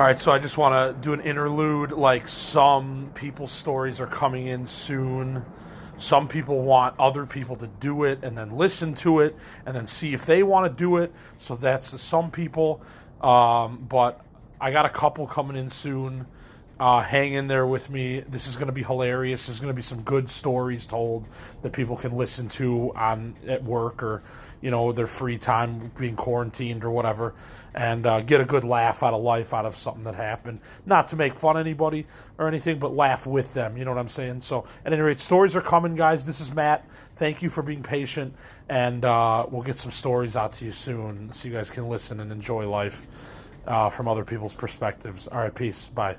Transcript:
All right, so I just want to do an interlude. Like some people's stories are coming in soon. Some people want other people to do it and then listen to it and then see if they want to do it. So that's some people. Um, but I got a couple coming in soon. Uh, hang in there with me. This is going to be hilarious. There's going to be some good stories told that people can listen to on at work or you know their free time being quarantined or whatever, and uh, get a good laugh out of life out of something that happened. Not to make fun of anybody or anything, but laugh with them. You know what I'm saying? So at any rate, stories are coming, guys. This is Matt. Thank you for being patient, and uh, we'll get some stories out to you soon so you guys can listen and enjoy life uh, from other people's perspectives. All right, peace. Bye.